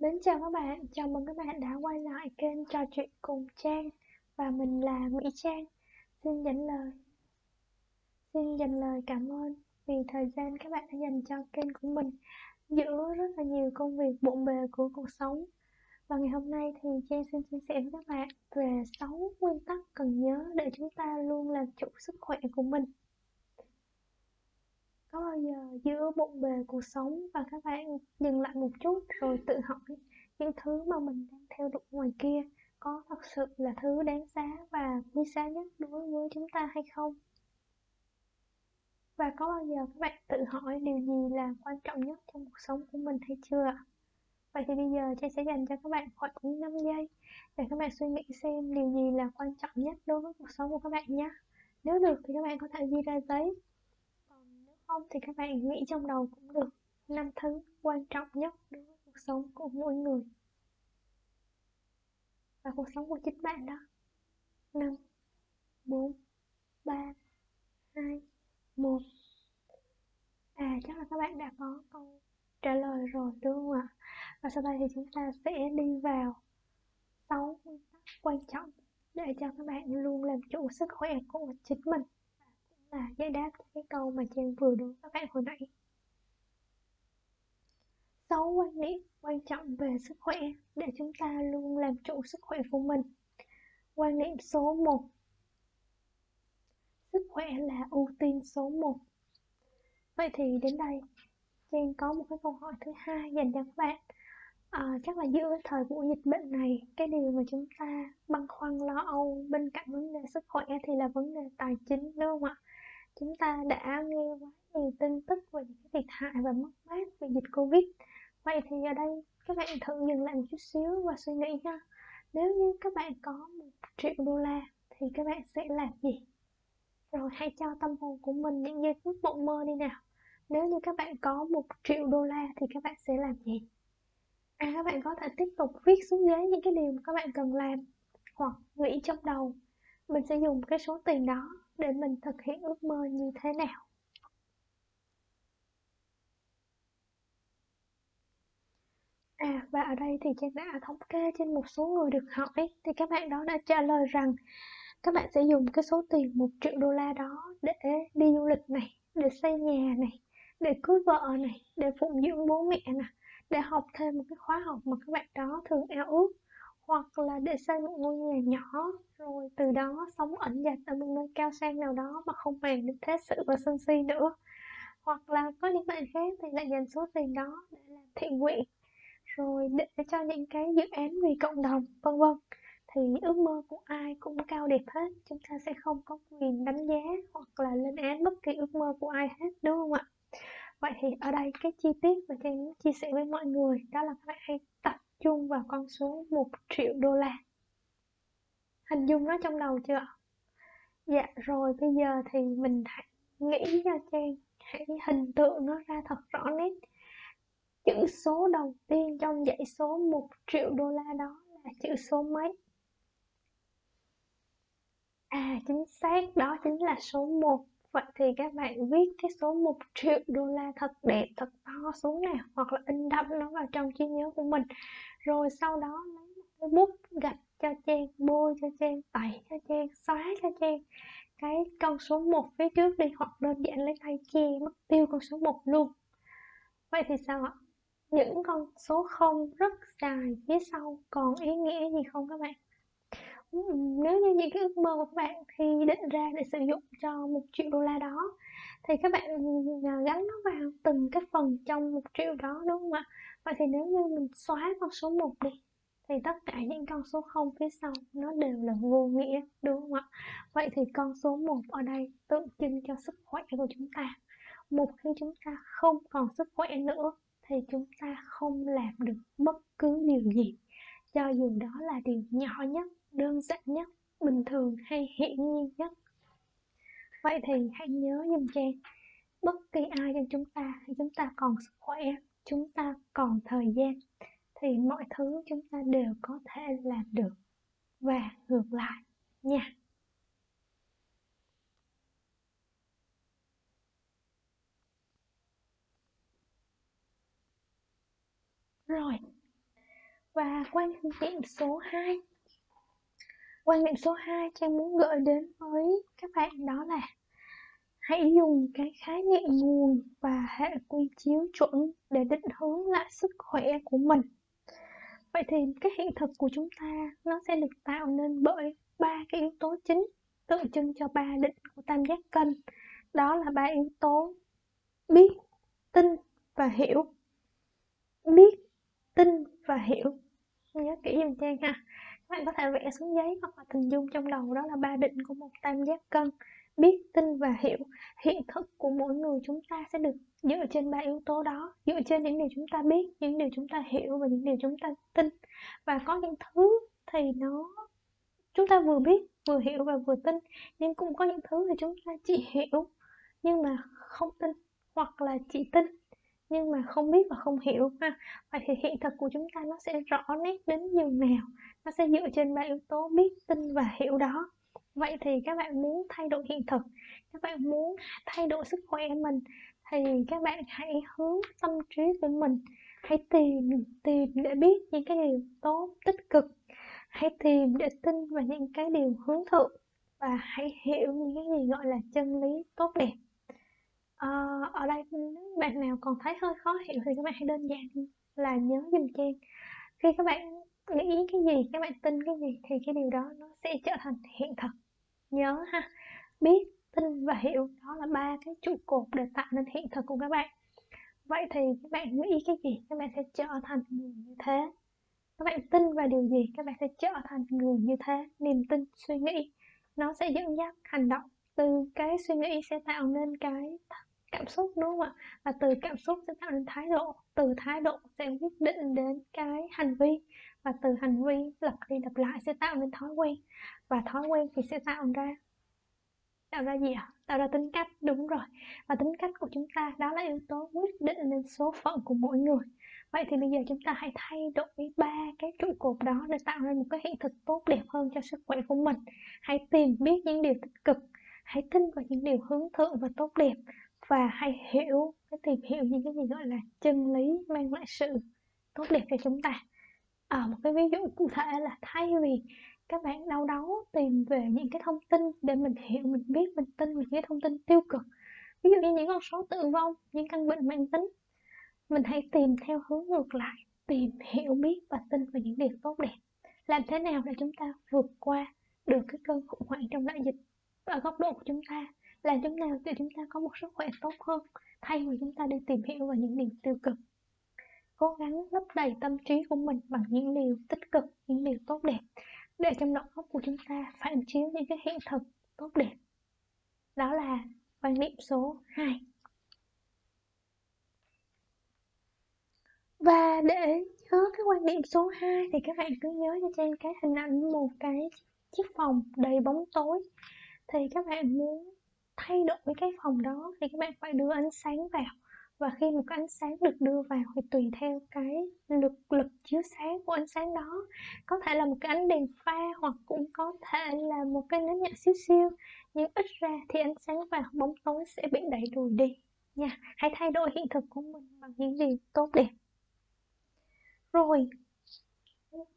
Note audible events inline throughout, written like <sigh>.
Mến chào các bạn, chào mừng các bạn đã quay lại kênh trò chuyện cùng Trang và mình là Mỹ Trang. Xin dành lời Xin dành lời cảm ơn vì thời gian các bạn đã dành cho kênh của mình giữa rất là nhiều công việc bộn bề của cuộc sống. Và ngày hôm nay thì Trang xin chia sẻ với các bạn về 6 nguyên tắc cần nhớ để chúng ta luôn làm chủ sức khỏe của mình. Có bao giờ giữa bộn bề cuộc sống và các bạn dừng lại một chút rồi tự hỏi những thứ mà mình đang theo đuổi ngoài kia có thật sự là thứ đáng giá và quý giá nhất đối với chúng ta hay không? Và có bao giờ các bạn tự hỏi điều gì là quan trọng nhất trong cuộc sống của mình hay chưa ạ? Vậy thì bây giờ Trang sẽ dành cho các bạn khoảng 5 giây để các bạn suy nghĩ xem điều gì là quan trọng nhất đối với cuộc sống của các bạn nhé. Nếu được thì các bạn có thể ghi ra giấy. Không thì các bạn nghĩ trong đầu cũng được. năm thứ quan trọng nhất đối với cuộc sống của mỗi người và cuộc sống của chính bạn đó. 5 4 3 2 1 À chắc là các bạn đã có câu trả lời rồi, đúng không ạ? Và sau đây thì chúng ta sẽ đi vào sáu nguyên tắc quan trọng để cho các bạn luôn làm chủ sức khỏe của chính mình là giải đáp cho cái câu mà Trang vừa đối các bạn hồi nãy. Sáu quan niệm quan trọng về sức khỏe để chúng ta luôn làm chủ sức khỏe của mình. Quan niệm số 1 Sức khỏe là ưu tiên số 1 Vậy thì đến đây Trang có một cái câu hỏi thứ hai dành cho các bạn à, Chắc là giữa thời buổi dịch bệnh này Cái điều mà chúng ta băn khoăn lo âu bên cạnh vấn đề sức khỏe thì là vấn đề tài chính đúng không ạ? Chúng ta đã nghe quá nhiều tin tức về những cái thiệt hại và mất mát vì dịch Covid Vậy thì ở đây, các bạn thử dừng lại một chút xíu và suy nghĩ nha. Nếu như các bạn có một triệu đô la, thì các bạn sẽ làm gì? Rồi hãy cho tâm hồn của mình những giây phút mộng mơ đi nào Nếu như các bạn có một triệu đô la, thì các bạn sẽ làm gì? À các bạn có thể tiếp tục viết xuống giấy những cái điều mà các bạn cần làm Hoặc nghĩ trong đầu Mình sẽ dùng cái số tiền đó để mình thực hiện ước mơ như thế nào? À, và ở đây thì Trang đã thống kê trên một số người được hỏi thì các bạn đó đã trả lời rằng các bạn sẽ dùng cái số tiền 1 triệu đô la đó để đi du lịch này, để xây nhà này, để cưới vợ này, để phụng dưỡng bố mẹ này, để học thêm một cái khóa học mà các bạn đó thường ao ước hoặc là để xây một ngôi nhà nhỏ, rồi từ đó sống ẩn dật ở một nơi cao sang nào đó mà không màng đến thế sự và sân si nữa. Hoặc là có những bạn khác thì lại dành số tiền đó để làm thiện nguyện, rồi để cho những cái dự án vì cộng đồng, vân vân. Thì ước mơ của ai cũng cao đẹp hết, chúng ta sẽ không có quyền đánh giá hoặc là lên án bất kỳ ước mơ của ai hết, đúng không ạ? Vậy thì ở đây cái chi tiết mà trang muốn chia sẻ với mọi người, đó là các bạn hãy tập chung vào con số 1 triệu đô la. Hình dung nó trong đầu chưa? Dạ rồi bây giờ thì mình hãy nghĩ cho trang, hãy hình tượng nó ra thật rõ nét. Chữ số đầu tiên trong dãy số 1 triệu đô la đó là chữ số mấy? À chính xác, đó chính là số 1 Vậy thì các bạn viết cái số 1 triệu đô la thật đẹp, thật to xuống nè Hoặc là in đậm nó vào trong trí nhớ của mình. Rồi sau đó lấy một cái bút gạch cho Trang, bôi cho Trang, tẩy cho Trang, xóa cho Trang. Cái con số 1 phía trước đi Hoặc đơn giản lấy tay che mất tiêu con số 1 luôn. Vậy thì sao ạ? những con số không rất dài phía sau còn ý nghĩa gì không các bạn? Nếu như những cái ước mơ của các bạn khi định ra để sử dụng cho một triệu đô la đó thì các bạn à, gắn nó vào từng cái phần trong một triệu đó đúng không ạ? Vậy thì nếu như mình xóa con số 1 đi thì tất cả những con số không phía sau nó đều là vô nghĩa đúng không ạ? Vậy thì con số 1 ở đây tượng trưng cho sức khỏe của chúng ta. Một khi chúng ta không còn sức khỏe nữa thì chúng ta không làm được bất cứ điều gì. Cho dù đó là điều nhỏ nhất đơn giản nhất bình thường hay hiển nhiên nhất. Vậy thì hãy nhớ dùm trang. Bất kỳ ai trong chúng ta khi chúng ta còn sức khỏe chúng ta còn thời gian thì mọi thứ chúng ta đều có thể làm được. Và ngược lại nha. Rồi, và quan điểm số 2 quan điểm số 2 Trang muốn gửi đến với các bạn đó là hãy dùng cái khái niệm nguồn và hệ quy chiếu chuẩn để định hướng lại sức khỏe của mình. Vậy thì cái hiện thực của chúng ta nó sẽ được tạo nên bởi ba cái yếu tố chính tượng trưng cho ba định của tam giác cân. Đó là ba yếu tố biết, tin và hiểu. Biết, tin và hiểu. Nhớ kỹ dùm trang ha bạn có thể vẽ xuống giấy hoặc là hình dung trong đầu đó là ba định của một tam giác cân. Biết, tin và hiểu. Hiện thực của mỗi người chúng ta sẽ được dựa trên ba yếu tố đó, dựa trên những điều chúng ta biết, những điều chúng ta hiểu và những điều chúng ta tin. Và có những thứ thì nó, chúng ta vừa biết, vừa hiểu và vừa tin, nhưng cũng có những thứ thì chúng ta chỉ hiểu nhưng mà không tin hoặc là chỉ tin nhưng mà không biết và không hiểu ha. Vậy thì hiện thực của chúng ta nó sẽ rõ nét đến nhường nào? Nó sẽ dựa trên ba yếu tố biết, tin và hiểu đó. Vậy thì các bạn muốn thay đổi hiện thực, các bạn muốn thay đổi sức khỏe mình, thì các bạn hãy hướng tâm trí của mình. Hãy tìm tìm để biết những cái điều tốt, tích cực. Hãy tìm để tin vào những cái điều hướng thượng và hãy hiểu những cái gì gọi là chân lý tốt đẹp à, ở đây bạn nào còn thấy hơi khó hiểu thì các bạn hãy đơn giản là nhớ dùm trang khi các bạn nghĩ cái gì các bạn tin cái gì thì cái điều đó nó sẽ trở thành hiện thực. Nhớ ha biết tin và hiểu đó là ba cái trụ cột để tạo nên hiện thực của các bạn. Vậy thì các bạn nghĩ cái gì các bạn sẽ trở thành người như thế? Các bạn tin vào điều gì các bạn sẽ trở thành người như thế? Niềm tin suy nghĩ nó sẽ dẫn dắt hành động. Từ cái suy nghĩ sẽ tạo nên cái cảm xúc, đúng không ạ? Và từ cảm xúc sẽ tạo nên thái độ. Từ thái độ sẽ quyết định đến cái hành vi. Và từ hành vi lặp đi lặp lại sẽ tạo nên thói quen. Và thói quen thì sẽ tạo ra tạo ra gì ạ? Tạo ra tính cách, đúng rồi. Và tính cách của chúng ta, đó là yếu tố quyết định đến số phận của mỗi người. Vậy thì bây giờ chúng ta hãy thay đổi ba cái trụ cột đó để tạo ra một cái hiện thực tốt đẹp hơn cho sức khỏe của mình. Hãy tìm biết những điều tích cực. Hãy tin vào những điều hướng thượng và tốt đẹp và hãy hiểu cái tìm hiểu những cái gì gọi là chân lý mang lại sự tốt đẹp cho chúng ta. À, một cái ví dụ cụ thể là thay vì các bạn đau đáu tìm về những cái thông tin để mình hiểu mình biết mình tin về những cái thông tin tiêu cực ví dụ như những con số tử vong những căn bệnh mạng tính mình hãy tìm theo hướng ngược lại tìm hiểu biết và tin về những điều tốt đẹp. Làm thế nào để chúng ta vượt qua được cái cơn khủng hoảng trong đại dịch ở góc độ của chúng ta? Làm chúng nào để chúng ta có một sức khỏe tốt hơn, thay vì chúng ta đi tìm hiểu vào những điều tiêu cực. Cố gắng lấp đầy tâm trí của mình bằng những điều tích cực, những điều tốt đẹp, để trong đầu óc của chúng ta phản chiếu những cái hiện thực tốt đẹp. Đó là quan niệm số 2 và để nhớ cái quan điểm số 2 thì các bạn cứ nhớ cho trên cái hình ảnh một cái chiếc phòng đầy bóng tối. Thì các bạn muốn thay đổi cái phòng đó. Thì các bạn phải đưa ánh sáng vào và khi một cái ánh sáng được đưa vào thì tùy theo cái lực lực chiếu sáng của ánh sáng đó. Có thể là một cái ánh đèn pha hoặc cũng có thể là một cái nến nhỏ xíu xiu nhưng ít ra thì ánh sáng vào bóng tối sẽ bị đẩy lùi đi nha. Hãy thay đổi hiện thực của mình bằng những điều tốt đẹp. Rồi,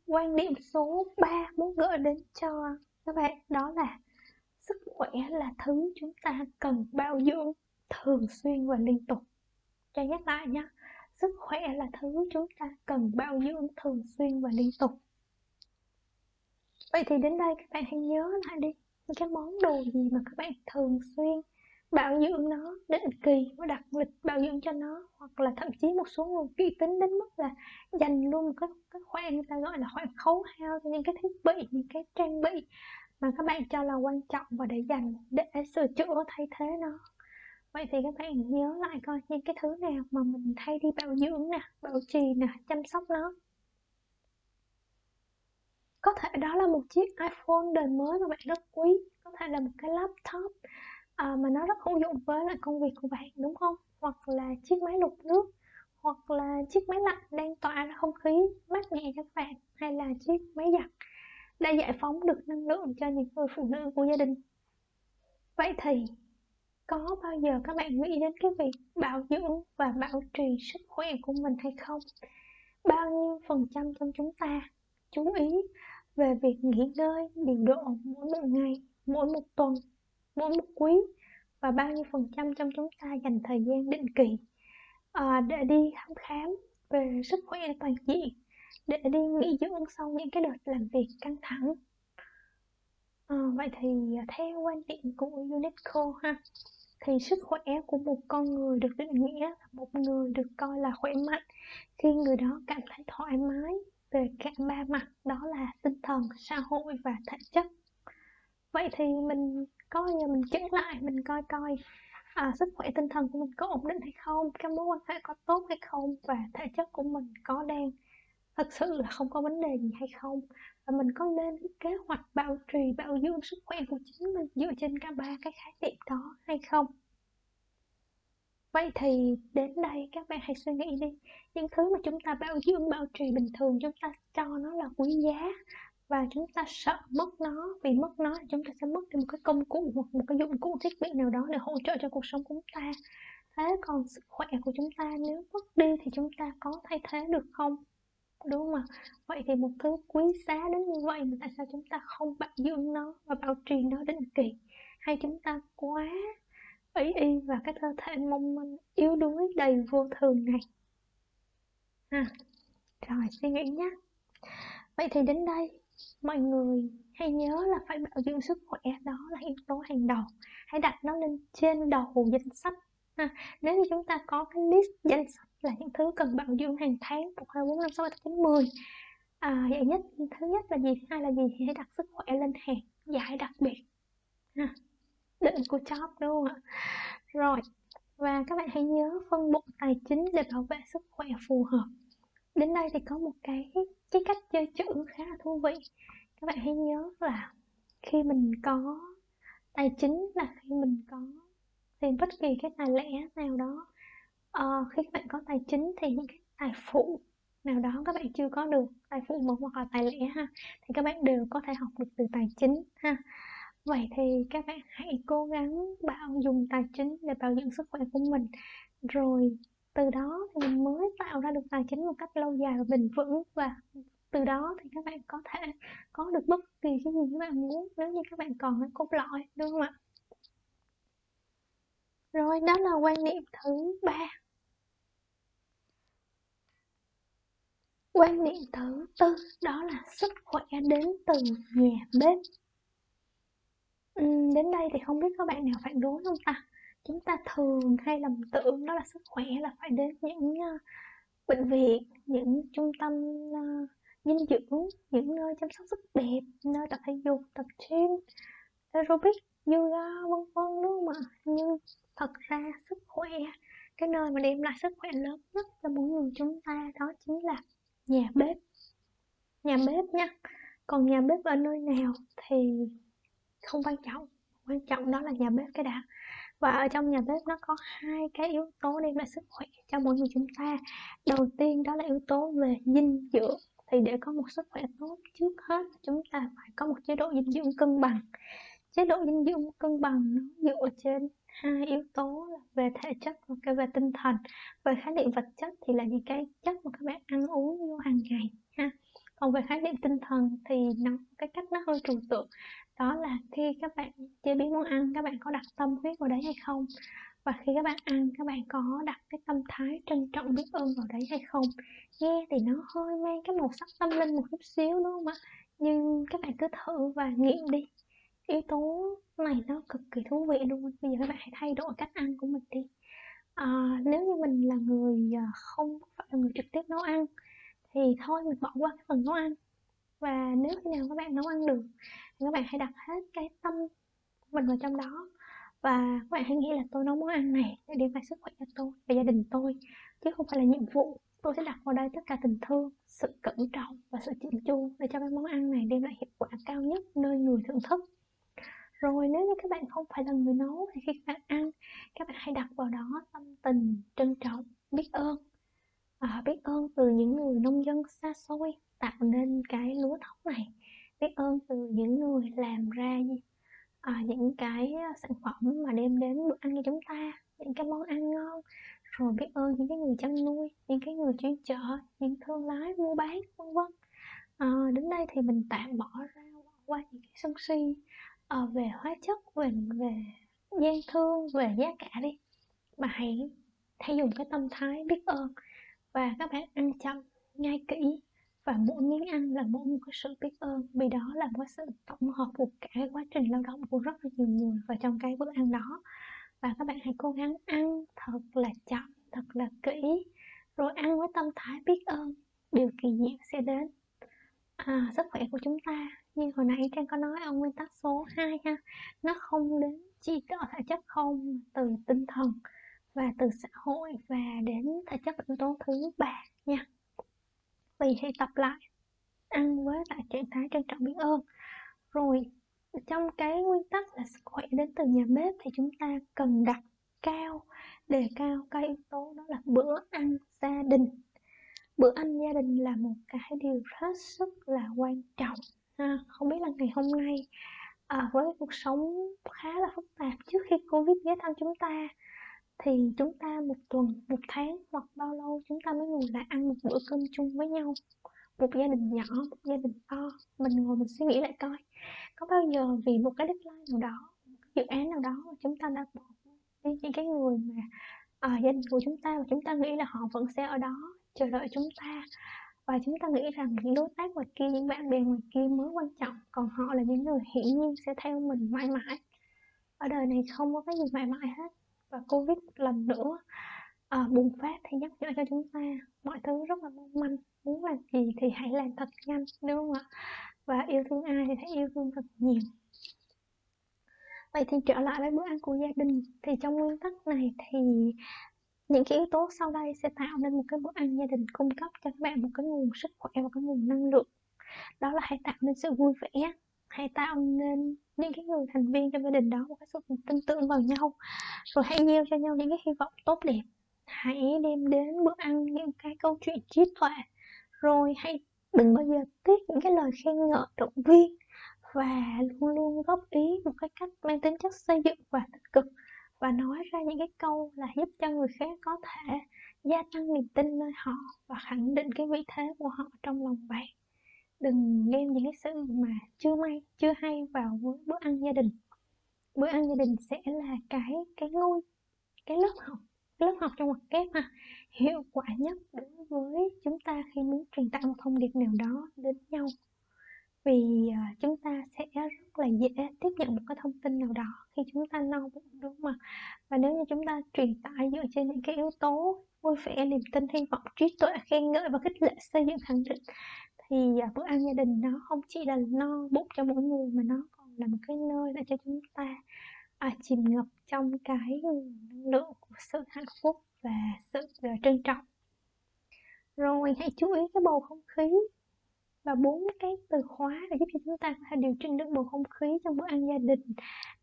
quan điểm số 3 muốn gửi đến cho các bạn, đó là sức khỏe là thứ chúng ta cần bao dưỡng thường xuyên và liên tục. Cho nhắc lại nhé sức khỏe là thứ chúng ta cần bao dưỡng thường xuyên và liên tục. Vậy thì đến đây các bạn hãy nhớ lại đi những cái món đồ gì mà các bạn thường xuyên bảo dưỡng nó định kỳ và đặt lịch bảo dưỡng cho nó hoặc là thậm chí một số người kỹ tính đến mức là dành luôn một cái, cái khoản người ta gọi là khoản khấu hao cho những cái thiết bị những cái trang bị mà các bạn cho là quan trọng và để dành để sửa chữa thay thế nó. Vậy thì các bạn nhớ lại coi những cái thứ nào mà mình thay đi bảo dưỡng nè bảo trì nè chăm sóc nó. Có thể đó là một chiếc iPhone đời mới mà bạn rất quý có thể là một cái laptop à, mà nó rất hữu dụng với lại công việc của bạn đúng không? Hoặc là chiếc máy lọc nước hoặc là chiếc máy lạnh đang tỏa ra không khí mát mẻ cho các bạn hay là chiếc máy giặt đã giải phóng được năng lượng cho những người phụ nữ của gia đình. Vậy thì có bao giờ các bạn nghĩ đến cái việc bảo dưỡng và bảo trì sức khỏe của mình hay không? Bao nhiêu phần trăm trong chúng ta chú ý về việc nghỉ ngơi điều độ mỗi một ngày mỗi một tuần mỗi một quý và bao nhiêu phần trăm trong chúng ta dành thời gian định kỳ à, để đi thăm khám về sức khỏe toàn diện? Để đi nghỉ dưỡng sau những cái đợt làm việc căng thẳng. À, vậy thì à, theo quan điểm của UNESCO ha thì sức khỏe của một con người được định nghĩa là một người được coi là khỏe mạnh. Khi người đó cảm thấy thoải mái về cả ba mặt đó là tinh thần xã hội và thể chất. Vậy thì mình coi giờ mình chỉnh lại mình coi coi à, sức khỏe tinh thần của mình có ổn định hay không các mối quan hệ có tốt hay không và thể chất của mình có đang thật sự là không có vấn đề gì hay không? Và mình có lên kế hoạch bảo trì, bảo dưỡng sức khỏe của chính mình dựa trên cả ba cái khái niệm đó hay không? Vậy thì đến đây các bạn hãy suy nghĩ đi. Những thứ mà chúng ta bảo dưỡng, bảo trì bình thường chúng ta cho nó là quý giá và chúng ta sợ mất nó, vì mất nó thì chúng ta sẽ mất đi một cái công cụ hoặc một cái dụng cụ thiết bị nào đó để hỗ trợ cho cuộc sống của chúng ta. Thế còn sức khỏe của chúng ta nếu mất đi thì chúng ta có thay thế được không? Đúng không ạ vậy thì một thứ quý giá đến như vậy mà tại sao chúng ta không bảo dưỡng nó và bảo trì nó định kỳ? Hay chúng ta quá ý y và cái cơ thể mong manh yếu đuối đầy vô thường này? À, rồi suy nghĩ nhé vậy thì đến đây mọi người hãy nhớ là phải bảo dưỡng sức khỏe đó là yếu tố hàng đầu. Hãy đặt nó lên trên đầu danh sách. À, nếu như chúng ta có cái list danh sách là những thứ cần bảo dưỡng hàng tháng một hai bốn năm sáu bảy chín mười. À, vậy nhất thứ nhất là gì? Thứ hai là gì? Thì hãy đặt sức khỏe lên hàng giải đặc biệt. Ha. định của job đúng không ạ? Rồi và các bạn hãy nhớ phân bổ tài chính để bảo vệ sức khỏe phù hợp. Đến đây thì có một cái cái cách chơi chữ khá là thú vị. Các bạn hãy nhớ là khi mình có tài chính là khi mình có thì bất kỳ cái tài lẻ nào đó uh, khi các bạn có tài chính thì những cái tài phụ nào đó các bạn chưa có được tài phụ một hoặc là tài lẻ ha thì các bạn đều có thể học được từ tài chính ha. Vậy thì các bạn hãy cố gắng bảo dùng tài chính để bảo dưỡng sức khỏe của mình. Rồi từ đó thì mình mới tạo ra được tài chính một cách lâu dài và bền vững. Và từ đó thì các bạn có thể có được bất kỳ cái gì các bạn muốn nếu như các bạn còn cái cốt lõi đúng không ạ? Rồi đó là quan niệm thứ ba. Quan niệm thứ tư đó là sức khỏe đến từ nhà bếp. Uhm, đến đây thì không biết các bạn nào phản đối không ta? Chúng ta thường hay lầm tưởng đó là sức khỏe là phải đến những uh, bệnh viện những trung tâm uh, dinh dưỡng những nơi chăm sóc sức đẹp nơi tập thể dục tập gym aerobic yoga vân vân đúng không ạ? Nhưng thật ra sức khỏe cái nơi mà đem lại sức khỏe lớn nhất cho mỗi người chúng ta đó chính là nhà bếp. Nhà bếp nha. Còn nhà bếp ở nơi nào thì không quan trọng. Quan trọng đó là nhà bếp cái đã. Và ở trong nhà bếp nó có hai cái yếu tố đem lại sức khỏe cho mỗi người chúng ta. Đầu tiên đó là yếu tố về dinh dưỡng. Thì để có một sức khỏe tốt trước hết, chúng ta phải có một chế độ dinh dưỡng cân bằng. Chế độ dinh dưỡng cân bằng nó dựa trên hai yếu tố là về thể chất và cái về tinh thần. Về khái niệm vật chất thì là những cái chất mà các bạn ăn uống vô hàng ngày, ha. Còn về khái niệm tinh thần thì nó, cái cách nó hơi trừu tượng, đó là khi các bạn chế biến món ăn, các bạn có đặt tâm huyết vào đấy hay không? Và khi các bạn ăn, các bạn có đặt cái tâm thái trân trọng biết ơn vào đấy hay không? Nghe thì nó hơi mang cái màu sắc tâm linh một chút xíu, đúng không ạ? Nhưng các bạn cứ thử và nghiệm đi yếu tố này nó cực kỳ thú vị luôn. Bây giờ các bạn hãy thay đổi cách ăn của mình đi. À, nếu như mình là người à, không phải là người trực tiếp nấu ăn thì thôi mình bỏ qua cái phần nấu ăn. Và nếu khi nào các bạn nấu ăn được thì các bạn hãy đặt hết cái tâm của mình vào trong đó. Và các bạn hãy nghĩ là tôi nấu món ăn này để đem lại sức khỏe cho tôi và gia đình tôi chứ không phải là nhiệm vụ. Tôi sẽ đặt vào đây tất cả tình thương sự cẩn trọng và sự chỉnh chu để cho cái món ăn này đem lại hiệu quả cao nhất nơi người thưởng thức rồi nếu như các bạn không phải là người nấu thì khi các bạn ăn các bạn hãy đặt vào đó tâm tình trân trọng biết ơn. À, biết ơn từ những người nông dân xa xôi tạo nên cái lúa thóc này. Biết ơn từ những người làm ra à, những cái ờ, sản phẩm mà đem đến bữa ăn cho chúng ta những cái món ăn ngon. Rồi biết ơn những cái người chăn nuôi những cái người chuyên chợ những thương lái mua bán vân vân. À, đến đây thì mình tạm bỏ ra qua những cái sân si à, về hóa chất về về gian thương về giá cả đi. Mà hãy hãy dùng cái tâm thái biết ơn và các bạn ăn chậm ngay kỹ và mỗi miếng ăn là mỗi một cái sự biết ơn vì đó là một cái sự tổng hợp của cả cái quá trình lao động của rất là nhiều người vào trong cái bữa ăn đó. Và các bạn hãy cố gắng ăn thật là chậm thật là kỹ rồi ăn với tâm thái biết ơn. Điều kỳ diệu sẽ đến. À, sức khỏe của chúng ta như hồi nãy trang có nói ở nguyên tắc số 2 ha, nó không đến, chỉ ở thể chất không từ tinh thần và từ xã hội và đến thể chất yếu tố thứ ba nha. Vì hãy tập lại, ăn với lại trạng thái trân trọng biết ơn. Rồi, trong cái nguyên tắc là sức khỏe đến từ nhà bếp thì chúng ta cần đặt cao, đề cao cái yếu tố đó là bữa ăn gia đình. Bữa ăn gia đình là một cái điều hết sức là quan trọng à, không biết là ngày hôm nay à, với cuộc sống khá là phức tạp trước khi covid ghé thăm chúng ta thì chúng ta một tuần một tháng hoặc bao lâu chúng ta mới ngồi lại ăn một bữa cơm chung với nhau? Một gia đình nhỏ một gia đình to mình ngồi mình suy nghĩ lại coi. Có bao giờ vì một cái deadline nào đó một cái dự án nào đó mà chúng ta đã bỏ đi những cái người mà à, gia đình của chúng ta và chúng ta nghĩ là họ vẫn sẽ ở đó chờ đợi chúng ta? Và chúng ta nghĩ rằng những đối tác ngoài kia những bạn bè ngoài kia mới quan trọng còn họ là những người hiển nhiên sẽ theo mình mãi mãi. Ở đời này không có cái gì mãi mãi hết. Và covid lần nữa à, bùng phát thì nhắc nhở cho chúng ta mọi thứ rất là mong manh. Muốn làm gì thì hãy làm thật nhanh đúng không ạ? Và yêu thương ai thì hãy yêu thương thật nhiều. Vậy thì trở lại với bữa ăn của gia đình. Thì trong nguyên tắc này thì những cái yếu tố sau đây sẽ tạo nên một cái bữa ăn gia đình cung cấp cho các bạn một cái nguồn sức khỏe và cái nguồn năng lượng. Đó là hãy tạo nên sự vui vẻ, hãy tạo nên những cái người thành viên trong gia đình đó một cái sự tin tưởng vào nhau. Rồi hãy gieo cho nhau những cái hy vọng tốt đẹp. Hãy đem đến bữa ăn những cái câu chuyện trí tuệ. Rồi hãy đừng bao giờ tiếc những cái lời khen ngợi động viên và luôn luôn góp ý một cái cách mang tính chất xây dựng và tích cực và nói ra những cái câu là giúp cho người khác có thể gia tăng niềm tin nơi họ và khẳng định cái vị thế của họ trong lòng bạn. Đừng đem những cái sự mà chưa may, chưa hay vào với bữa ăn gia đình. Bữa ăn gia đình sẽ là cái cái ngôi, cái lớp học lớp học trong mặt kép mà hiệu quả nhất đối với chúng ta khi muốn truyền tải một thông điệp nào đó đến nhau vì à, chúng ta sẽ rất là dễ tiếp nhận một cái thông tin nào đó khi chúng ta no bụng đúng không ạ? Và nếu như chúng ta truyền tải dựa trên những cái yếu tố vui vẻ niềm tin hy vọng trí tuệ khen ngợi và khích lệ xây dựng khẳng định thì à, bữa ăn gia đình nó không chỉ là no bụng cho mỗi người mà nó còn là một cái nơi để cho chúng ta à, chìm ngập trong cái năng lượng của sự hạnh phúc và sự à, trân trọng. Rồi hãy chú ý cái bầu không khí và bốn cái từ khóa để giúp cho chúng ta có thể điều chỉnh được bầu không khí trong bữa ăn gia đình.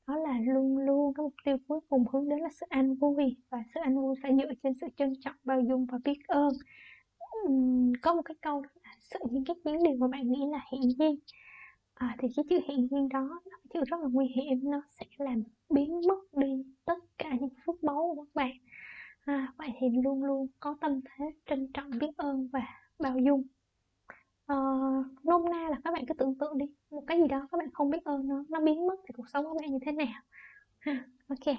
Đó là luôn luôn cái mục tiêu cuối cùng hướng đến là sự an vui và sự an vui phải dựa trên sự trân trọng bao dung và biết ơn. Uhm, có một cái câu là sự những cái những điều mà bạn nghĩ là hiển nhiên. À, thì cái chữ hiển nhiên đó nó chữ rất là nguy hiểm nó sẽ làm biến mất đi tất cả những phước báu của các bạn. À, vậy thì luôn luôn có tâm thế trân trọng biết ơn và bao dung uh, nôm na là các bạn cứ tưởng tượng đi. Một cái gì đó các bạn không biết ơn nó nó biến mất thì cuộc sống của bạn như thế nào. Ok.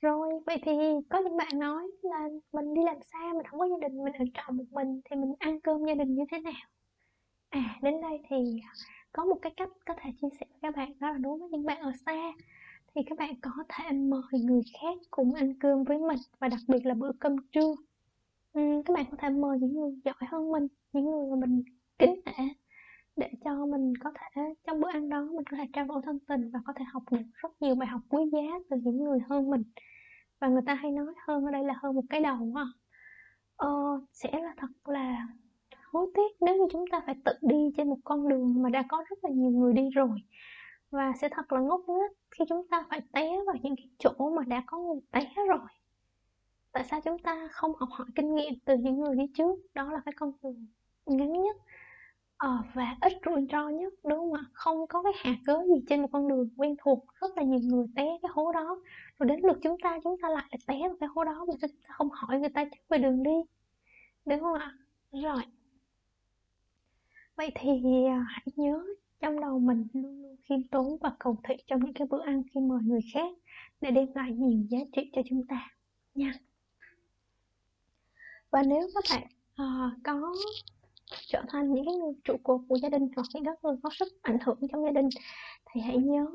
Rồi vậy thì có những bạn nói là mình đi làm xa mình không có gia đình mình ở trọ một mình thì mình ăn cơm gia đình như thế nào? À đến đây thì có một cái cách có thể chia sẻ với các bạn đó là đối với những bạn ở xa thì các bạn có thể mời người khác cùng ăn cơm với mình và đặc biệt là bữa cơm trưa. Ừ, các bạn có thể mời những người giỏi hơn mình những người mà mình kính nể để cho mình có thể trong bữa ăn đó mình có thể trao đổi thân tình và có thể học được rất nhiều bài học quý giá từ những người hơn mình. Và người ta hay nói hơn ở đây là hơn một cái đầu ha ờ, sẽ là thật là hối tiếc nếu như chúng ta phải tự đi trên một con đường mà đã có rất là nhiều người đi rồi. Và sẽ thật là ngốc nghếch khi chúng ta phải té vào những cái chỗ mà đã có người té rồi. Tại sao chúng ta không học hỏi kinh nghiệm từ những người đi trước? Đó là cái con đường ngắn nhất. Ờ, và ít rủi ro nhất đúng không ạ? Không có cái hạt cớ gì trên một con đường quen thuộc. Rất là nhiều người té cái hố đó. Rồi đến lượt chúng ta chúng ta lại té vào cái hố đó mà chúng ta không hỏi người ta về đường đi. Đúng không ạ? Rồi. Vậy thì à, hãy nhớ trong đầu mình luôn luôn khiêm tốn và cầu thị trong những cái bữa ăn khi mời người khác để đem lại nhiều giá trị cho chúng ta nha. Và nếu các bạn uh, có trở thành những cái người trụ cột của gia đình hoặc những người có sức ảnh hưởng trong gia đình. Thì hãy nhớ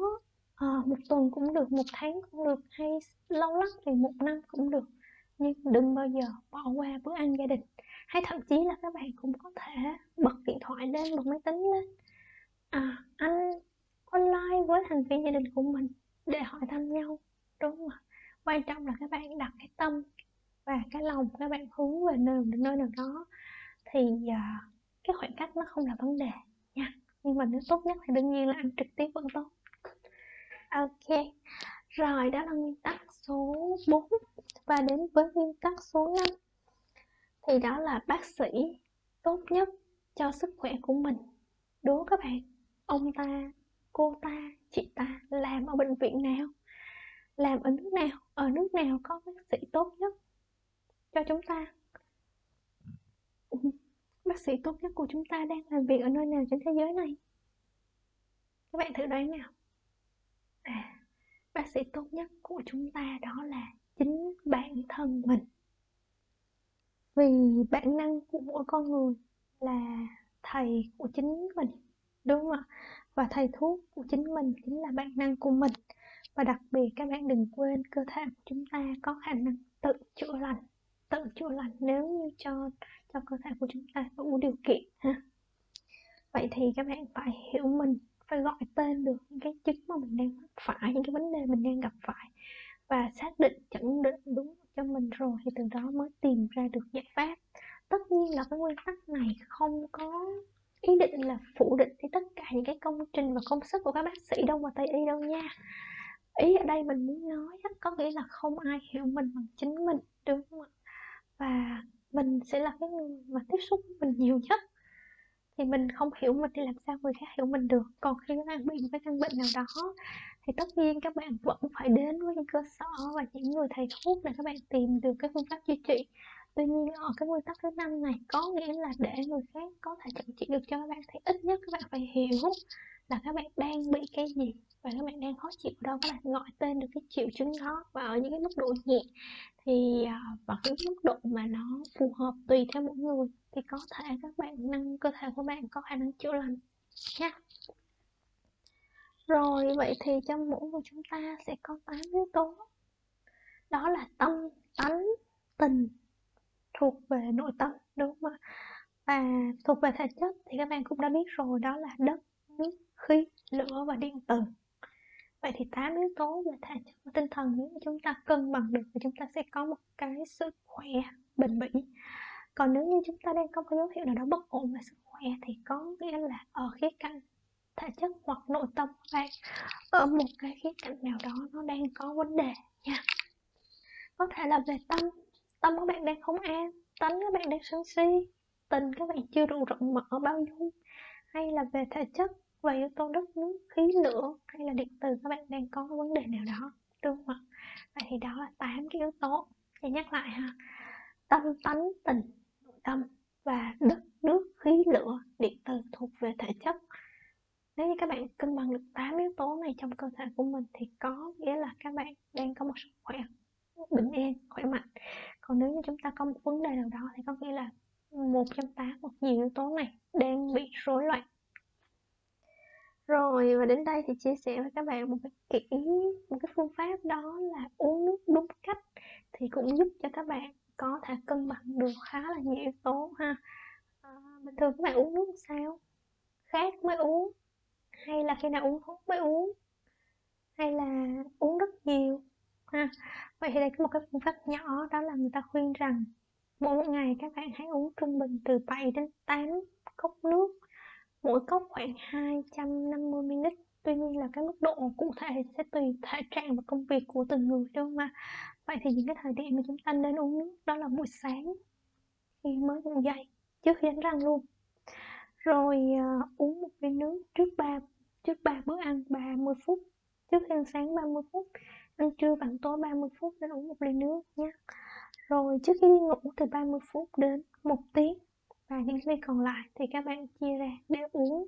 à, một tuần cũng được một tháng cũng được hay lâu lắm thì một năm cũng được. Nhưng đừng bao giờ bỏ qua bữa ăn gia đình. Hay thậm chí là các bạn cũng có thể bật điện thoại lên bật máy tính lên. À anh online với thành viên gia đình của mình để hỏi thăm nhau đúng không quan trọng là các bạn đặt cái tâm và cái lòng các bạn hướng về nơi nơi nào đó thì uh, cái khoảng cách nó không là vấn đề nha. Nhưng mà nếu tốt nhất thì đương nhiên là ăn trực tiếp vẫn tốt. Ok. Rồi đó là nguyên tắc số 4 và đến với nguyên tắc số 5 thì đó là bác sĩ tốt nhất cho sức khỏe của mình. Đố các bạn ông ta cô ta chị ta làm ở bệnh viện nào? Làm ở nước nào? Ở nước nào có bác sĩ tốt nhất cho chúng ta? Bác sĩ tốt nhất của chúng ta đang làm việc ở nơi nào trên thế giới này? Các bạn thử đoán nào? À bác sĩ tốt nhất của chúng ta đó là chính bản thân mình. Vì bản năng của mỗi con người là thầy của chính mình, đúng không ạ? Và thầy thuốc của chính mình chính là bản năng của mình. Và đặc biệt các bạn đừng quên cơ thể của chúng ta có khả năng tự chữa lành tự chữa lành nếu như cho cho cơ thể của chúng ta đủ điều kiện, ha. Vậy thì các bạn phải hiểu mình, phải gọi tên được những cái chứng mà mình đang mắc phải, những cái vấn đề mình đang gặp phải và xác định, chẩn định đúng cho mình rồi thì từ đó mới tìm ra được giải pháp. Tất nhiên là cái nguyên tắc này không có ý định là phủ định thì tất cả những cái công trình và công sức của các bác sĩ đâu mà tây y đâu nha. Ý ở đây mình muốn nói có nghĩa là không ai hiểu mình bằng chính mình, đúng không ạ? Và mình sẽ là cái người mà tiếp xúc với mình nhiều nhất. Thì mình không hiểu mình thì làm sao người khác hiểu mình được. Còn khi các bạn bị một cái căn bệnh nào đó, thì tất nhiên các bạn vẫn phải đến với những cơ sở và những người thầy thuốc để các bạn tìm được cái phương pháp chữa trị tuy nhiên ở cái nguyên tắc thứ năm này có nghĩa là để người khác có thể chữa trị được cho các bạn thì ít nhất các bạn phải hiểu là các bạn đang bị cái gì? Và các bạn đang khó chịu ở đâu? Các bạn gọi tên được cái triệu chứng đó và ở những cái mức độ nhẹ. Thì à, và cái mức độ mà nó phù hợp tùy theo mỗi người thì có thể các bạn nâng, cơ thể của bạn có khả năng chữa lành nha rồi, vậy thì trong mỗi người chúng ta sẽ có 8 yếu tố. Đó là tâm, tánh, tình thuộc về nội tâm, đúng không ạ? Và thuộc về thể chất thì các bạn cũng đã biết rồi, đó là đất, nước khí lửa và điện tử. Vậy thì tám yếu tố về thể chất và tinh thần nếu chúng ta cân bằng được thì chúng ta sẽ có một cái sức khỏe bền bỉ. Còn nếu như chúng ta đang có một dấu hiệu nào đó bất ổn về sức khỏe thì có nghĩa là ở khía cạnh thể chất hoặc nội tâm của bạn, ở một cái khía cạnh nào đó nó đang có vấn đề nha. Có thể là về tâm tâm các bạn đang không an, tánh các bạn đang sân si, tình các bạn chưa đủ rộng mở bao dung, hay là về thể chất và yếu tố đất nước khí lửa hay là điện từ các bạn đang có vấn đề nào đó đúng không ạ? Vậy thì đó là tám cái yếu tố để nhắc lại ha. Tâm tánh tình nội tâm và đất nước khí lửa điện từ thuộc về thể chất. Nếu như các bạn cân bằng được 8 yếu tố này trong cơ thể của mình thì có nghĩa là các bạn đang có một sức khỏe bình an, khỏe mạnh. Còn nếu như chúng ta có một vấn đề nào đó thì có nghĩa là một trong tám hoặc nhiều yếu tố này đang bị rối loạn rồi và đến đây thì chia sẻ với các bạn một cái kỹ một cái phương pháp đó là uống nước đúng cách thì cũng giúp cho các bạn có thể cân bằng được khá là nhiều yếu tố ha. À, bình thường các bạn uống nước sao? Khát mới uống hay là khi nào uống thuốc mới uống hay là uống rất nhiều ha? Vậy thì đây có một cái phương pháp nhỏ đó là người ta khuyên rằng mỗi một ngày các bạn hãy uống trung bình từ 7 đến 8 cốc nước mỗi cốc khoảng 250 ml tuy nhiên là cái mức độ cụ thể sẽ tùy thể trạng và công việc của từng người đúng không ạ vậy thì những cái thời điểm mà chúng ta nên uống nước đó là buổi sáng khi mới ngủ dậy trước khi đánh răng luôn. Rồi uh, uống một ly nước trước ba trước ba bữa ăn 30 phút trước khi ăn sáng 30 phút ăn trưa bằng tối 30 phút nên uống một ly nước nhé. Rồi trước khi đi ngủ từ 30 phút đến một tiếng và những ly còn lại thì các bạn chia ra để uống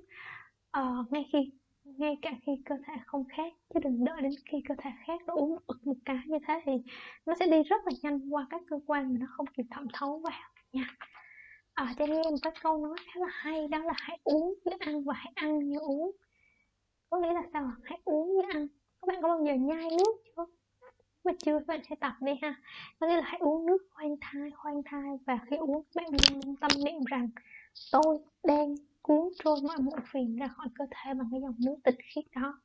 uh, ngay khi ngay cả khi cơ thể không khác chứ đừng đợi đến khi cơ thể khác nó uống ực một cái như thế thì nó sẽ đi rất là nhanh qua các cơ quan mà nó không kịp thẩm thấu vào nha. Ờ, Ở à, trên nghe một cái câu nói khá là hay đó là hãy uống như ăn và hãy ăn như uống. Có nghĩa là sao hãy uống như ăn. Các bạn có bao giờ nhai nước chưa? Mà chưa các bạn sẽ tập đi ha. Có nghĩa là hãy uống nước khoan thai khoan thai và khi uống, bạn luôn tâm niệm rằng tôi đang cuốn trôi mọi muộn phiền ra khỏi cơ thể bằng cái dòng nước tịch khiết đó.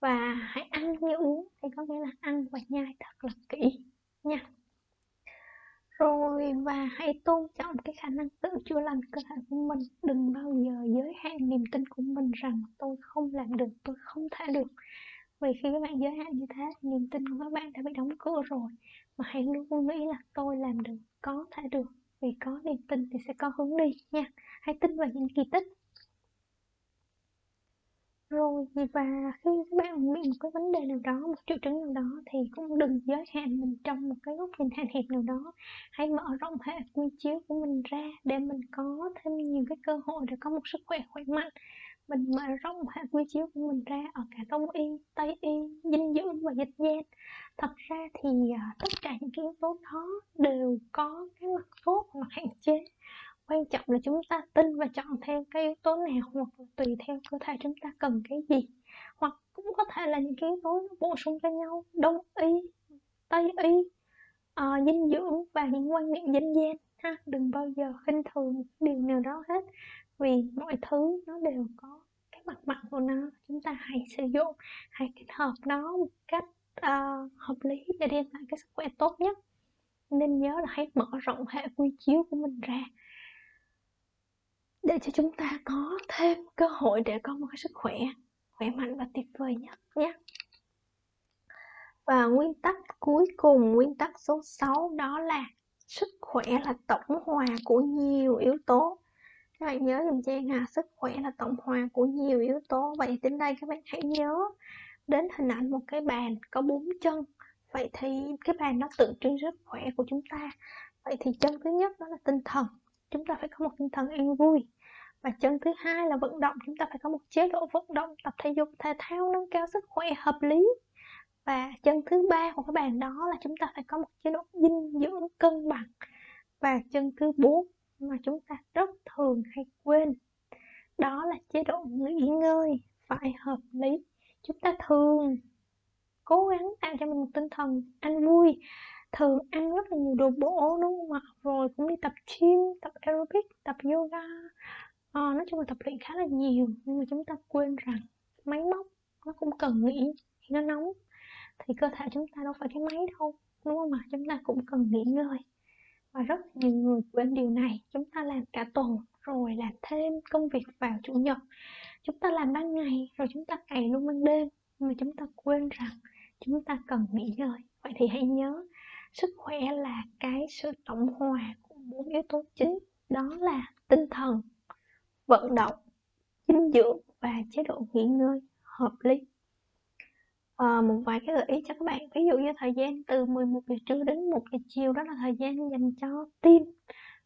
Và hãy ăn như uống thì có nghĩa là ăn và nhai thật là kỹ nha. Rồi, và hãy tôn trọng cái khả năng tự chữa lành cơ thể của mình. Đừng bao giờ giới hạn niềm tin của mình rằng tôi không làm được, tôi không thể được vì khi các bạn giới hạn như thế, niềm tin của các bạn đã bị đóng cửa rồi. Mà hãy luôn nghĩ là tôi làm được, có thể được. Vì có niềm tin thì sẽ có hướng đi nha. Hãy tin vào những kỳ tích. Rồi, và khi các bạn bị một cái vấn đề nào đó, một triệu chứng nào đó, thì cũng đừng giới hạn mình trong một cái góc nhìn hạn hẹp nào đó. Hãy mở rộng hệ quy chiếu của mình ra để mình có thêm nhiều cái cơ hội để có một sức khỏe khỏe mạnh mình mở rộng hệ quy chiếu của mình ra ở cả đông y tây y dinh dưỡng và dịch gen thật ra thì à, tất cả những cái yếu tố đó đều có cái mặt tốt và mặt hạn chế. Quan trọng là chúng ta tin và chọn theo cái yếu tố nào hoặc là tùy theo cơ thể chúng ta cần cái gì. Hoặc cũng có thể là những cái yếu tố nó bổ sung cho nhau đông y tây y uh, dinh dưỡng và những quan niệm dân gian ha. Đừng bao giờ khinh thường điều nào đó hết vì mọi thứ nó đều có cái mặt mặt của nó. Chúng ta hãy sử dụng hãy kết hợp nó một cách uh, hợp lý để đem lại cái sức khỏe tốt nhất. Nên nhớ là hãy mở rộng hệ quy chiếu của mình ra để cho chúng ta có thêm cơ hội để có một cái sức khỏe khỏe mạnh và tuyệt vời nhất nhé. Và nguyên tắc cuối cùng nguyên tắc số 6 đó là sức khỏe là tổng hòa của nhiều yếu tố các bạn nhớ dùm Trang hà sức khỏe là tổng hòa của nhiều yếu tố. Vậy đến đây các bạn hãy nhớ đến hình ảnh một cái bàn có bốn chân. Vậy thì cái bàn nó tượng trưng sức khỏe của chúng ta. Vậy thì chân thứ nhất đó là tinh thần. Chúng ta phải có một tinh thần an vui. Và chân thứ hai là vận động. Chúng ta phải có một chế độ vận động, tập thể dục, thể thao, nâng cao sức khỏe hợp lý. Và chân thứ ba của cái bàn đó là chúng ta phải có một chế độ dinh dưỡng cân bằng. Và chân thứ bốn mà chúng ta rất thường hay quên. Đó là chế độ nghỉ ngơi phải hợp lý. Chúng ta thường cố gắng tạo cho mình một tinh thần ăn vui. Thường ăn rất là nhiều đồ bổ đúng không ạ rồi cũng đi tập gym tập aerobic tập yoga. À, nói chung là tập luyện khá là nhiều nhưng mà chúng ta quên rằng máy móc nó cũng cần nghỉ khi nó nóng. Thì cơ thể chúng ta đâu phải cái máy đâu đúng không ạ? Chúng ta cũng cần nghỉ ngơi và rất nhiều người quên điều này. Chúng ta làm cả tuần rồi làm thêm công việc vào chủ nhật. Chúng ta làm ban ngày rồi chúng ta cày luôn ban đêm. Nhưng mà chúng ta quên rằng chúng ta cần nghỉ ngơi. Vậy thì hãy nhớ, sức khỏe là cái sự tổng hòa của bốn yếu tố chính. Đó là tinh thần, vận động, dinh dưỡng và chế độ nghỉ ngơi hợp lý à, một vài cái gợi ý cho các bạn. Ví dụ như thời gian từ 11 giờ trưa đến 1 giờ chiều đó là thời gian dành cho tim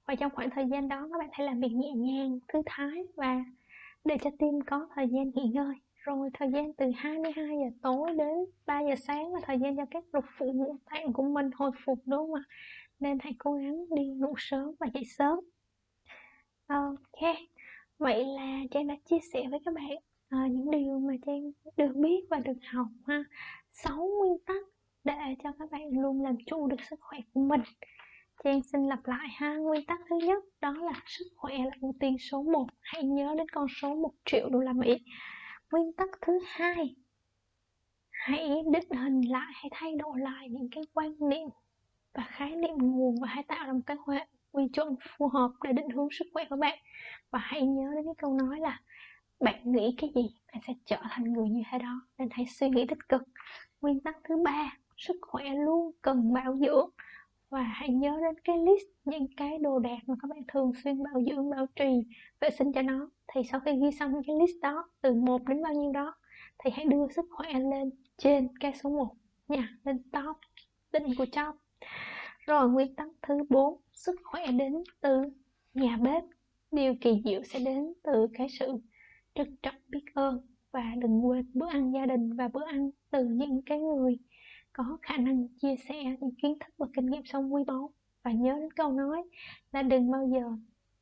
và trong khoảng thời gian đó các bạn hãy làm việc nhẹ nhàng thư thái và để cho tim có thời gian nghỉ ngơi. Rồi thời gian từ 22 giờ tối đến 3 giờ sáng là thời gian cho các lục phụ ngũ tạng của mình hồi phục đúng không ạ? Nên hãy cố gắng đi ngủ sớm và dậy sớm. Ok vậy là trang đã chia sẻ với các bạn à, những điều mà trang được biết và được học ha. Sáu nguyên tắc để cho các bạn luôn làm chủ được sức khỏe của mình. Trang xin lặp lại ha. Nguyên tắc thứ nhất đó là sức khỏe là ưu tiên số 1 Hãy nhớ đến con số 1 triệu đô la Mỹ. Nguyên tắc thứ hai Hãy định hình lại, hãy thay đổi lại những cái quan niệm và khái niệm nguồn và hãy tạo ra một cái quy chuẩn phù hợp để định hướng sức khỏe của bạn. Và hãy nhớ đến cái câu nói là bạn nghĩ cái gì? Bạn sẽ trở thành người như thế đó. Nên hãy suy nghĩ tích cực. Nguyên tắc thứ ba, sức khỏe luôn cần bảo dưỡng. Và hãy nhớ đến cái list những cái đồ đạc mà các bạn thường xuyên bảo dưỡng, bảo trì, vệ sinh cho nó. Thì sau khi ghi xong cái list đó, từ 1 đến bao nhiêu đó, thì hãy đưa sức khỏe lên trên cái số 1 nha. Lên top, đỉnh của top. Rồi, nguyên tắc thứ 4 sức khỏe đến từ nhà bếp. Điều kỳ diệu sẽ đến từ cái sự trân trọng biết ơn và đừng quên bữa ăn gia đình và bữa ăn từ những cái người có khả năng chia sẻ những kiến thức và kinh nghiệm sống quý báu và nhớ đến câu nói là đừng bao giờ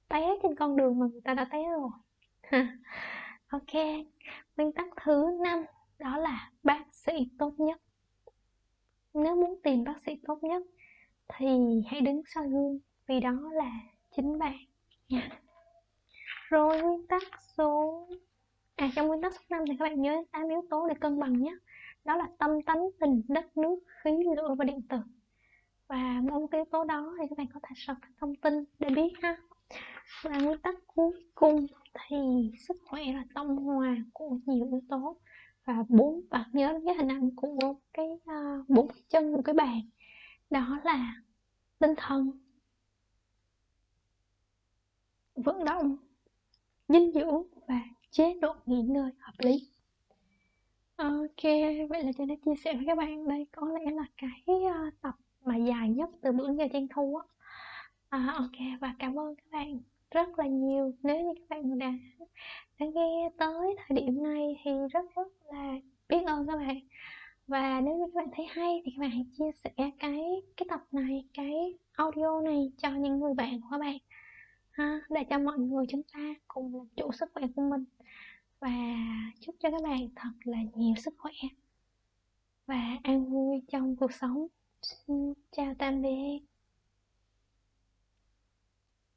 té trên con đường mà người ta đã té rồi. <laughs> Ok, nguyên tắc thứ năm, đó là bác sĩ tốt nhất. Nếu muốn tìm bác sĩ tốt nhất thì hãy đứng soi gương, vì đó là chính bạn. nha <laughs> rồi nguyên tắc số à trong nguyên tắc số 5 thì các bạn nhớ tám yếu tố để cân bằng nhé. Đó là tâm tánh tình đất nước khí lửa và điện tử. Và bốn yếu tố đó thì các bạn có thể search thông tin để biết ha. Và nguyên tắc cuối cùng thì sức khỏe là tổng hòa của nhiều yếu tố. Và bốn bạn nhớ cái hình ảnh của cái uh, bốn chân của cái bàn. Đó là tinh thần. Vận động dinh dưỡng và chế độ nghỉ ngơi hợp lý. Ok vậy là tôi đã chia sẻ với các bạn đây. Có lẽ là cái uh, tập mà dài nhất từ bữa giờ trang thu á. À, ok và cảm ơn các bạn rất là nhiều. Nếu như các bạn đã đã nghe tới thời điểm này thì rất rất là biết ơn các bạn. Và nếu như các bạn thấy hay thì các bạn hãy chia sẻ cái cái tập này cái audio này cho những người bạn của các bạn ha để cho mọi người chúng ta cùng làm chủ sức khỏe của mình. Và chúc cho các bạn thật là nhiều sức khỏe. Và an vui trong cuộc sống. Xin chào tạm biệt.